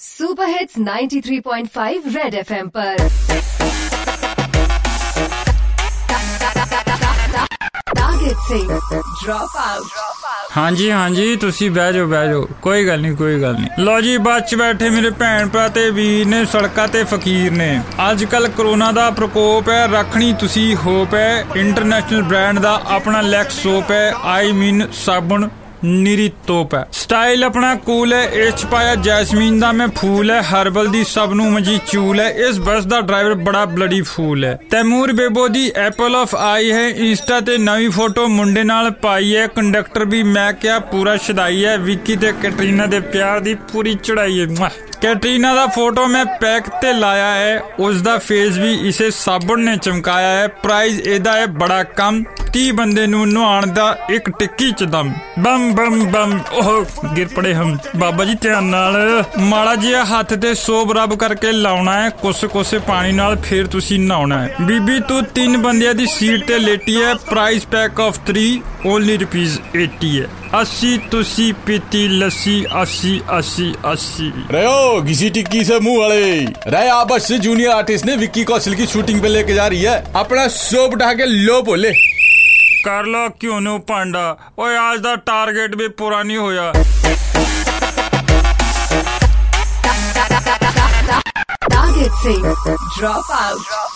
Super hits 93.5 red FM पर target से drop out ਹਾਂਜੀ ਹਾਂਜੀ ਤੁਸੀਂ ਬਹਿ ਜਾਓ ਬਹਿ ਜਾਓ ਕੋਈ ਗੱਲ ਨਹੀਂ ਕੋਈ ਗੱਲ ਨਹੀਂ ਲੋ ਜੀ ਬੱਸ 'ਚ ਬੈਠੇ ਮੇਰੇ ਭੈਣ ਭਰਾ ਤੇ ਵੀਰ ਨੇ ਸੜਕਾਂ ਤੇ ਫਕੀਰ ਨੇ ਅੱਜ ਕੱਲ ਕਰੋਨਾ ਦਾ ਪ੍ਰਕੋਪ ਹੈ ਰੱਖਣੀ ਤੁਸੀਂ ਹੋਪ ਹੈ ਇੰਟਰਨੈਸ਼ਨਲ ਬ੍ਰਾਂਡ ਦਾ ਆਪਣਾ ਲੈਕਸ ਸੋਪ ਹੈ ਆਈ ਮੀਨ ਸਾਬਣ ਨਿਰੀ ਤੋਪ ਹੈ। ਸਟਾਈਲ ਆਪਣਾ ਕੂਲ ਹੈ, ਇਸ ਚ ਪਾਇਆ ਜੈਸਮੀਨ ਦਾ ਮੈਂ ਫੂਲ ਹੈ, ਹਰਬਲ ਦੀ ਸਭ ਨੂੰ ਮਜੀ ਚੂਲ ਹੈ, ਇਸ ਬੱਸ ਦਾ ਡਰਾਈਵਰ ਬੜਾ ਬਲੜੀ ਫੂਲ ਹੈ। ਤੈਮੂਰ ਬੇਬੋ ਦੀ ਐਪਲ ਆਫ ਆਈ ਹੈ, ਇੰਸਟਾ ਤੇ ਨਵੀਂ ਫੋਟੋ ਮੁੰਡੇ ਨਾਲ ਪਾਈ ਹੈ, ਕੰਡਕਟਰ ਵੀ ਮੈਂ ਕਿਹਾ ਪੂਰਾ ਛਦਾਈ ਹੈ, ਵਿੱਕੀ ਤੇ ਕੈਟਰੀਨਾ ਦੇ ਪਿਆਰ ਦੀ ਪੂਰੀ ਚੜਾਈ ਹੈ ਮੁਆਹ। ਕੈਟਰੀਨਾ ਦਾ ਫੋਟੋ ਮੈਂ ਪੈਕ ਤੇ ਲਾਇਆ ਹੈ ਉਸ ਦਾ ਫੇਸ ਵੀ ਇਸੇ ਸਾਬਣ ਨੇ ਚਮਕਾਇਆ ਹੈ ਪ੍ਰਾਈਸ ਇਹਦਾ ਹੈ ਬੜਾ ਕਮ। 30 ਬੰਦੇ ਨੂੰ ਨਹਾਉਣ ਦਾ ਇੱਕ ਟਿੱਕੀ ਚ ਦਮ ਬਮ ਬਮ ਬਮ ਉਹ ਗਿਰ ਪੜੇ ਹਮ ਬਾਬਾ ਜੀ ਧਿਆਨ ਨਾਲ ਮਾੜਾ ਜਿਹਾ ਹੱਥ ਤੇ ਸੋਬ ਰੱਬ ਕਰਕੇ ਲਾਉਣਾ ਹੈ ਕੁਸ ਕੋਸੇ ਪਾਣੀ ਨਾਲ ਫਿਰ ਤੁਸੀਂ ਨਹਾਉਣਾ ਹੈ ਬੀਬੀ ਤੂੰ ਤਿੰਨ ਬੰਦਿਆਂ ਦੀ ਸੀਟ ਤੇ ਲੇਟੀ ਹੈ price pack of 3 only rupees 80 ਹੈ 80 ਤੁਸੀਂ ਪੀਤੀ ਲੱਸੀ 80 80 80 रहे हो घिसी टिक्की से मुंह वाले रहे आपस से जूनियर आर्टिस्ट ने विक्की कौशल की शूटिंग पे लेके जा रही है अपना सोप उठा के लो बोले ਕਰ ਲੋ ਕਿਉਂ ਨੂੰ ਪਾਂਡਾ ਓਏ, ਅੱਜ ਦਾ ਟਾਰਗੇਟ ਵੀ ਪੂਰਾ ਨਹੀਂ ਹੋਇਆ। ਟਾਰਗੇਟ ਸੇ ਡ੍ਰੌਪ ਆਊਟ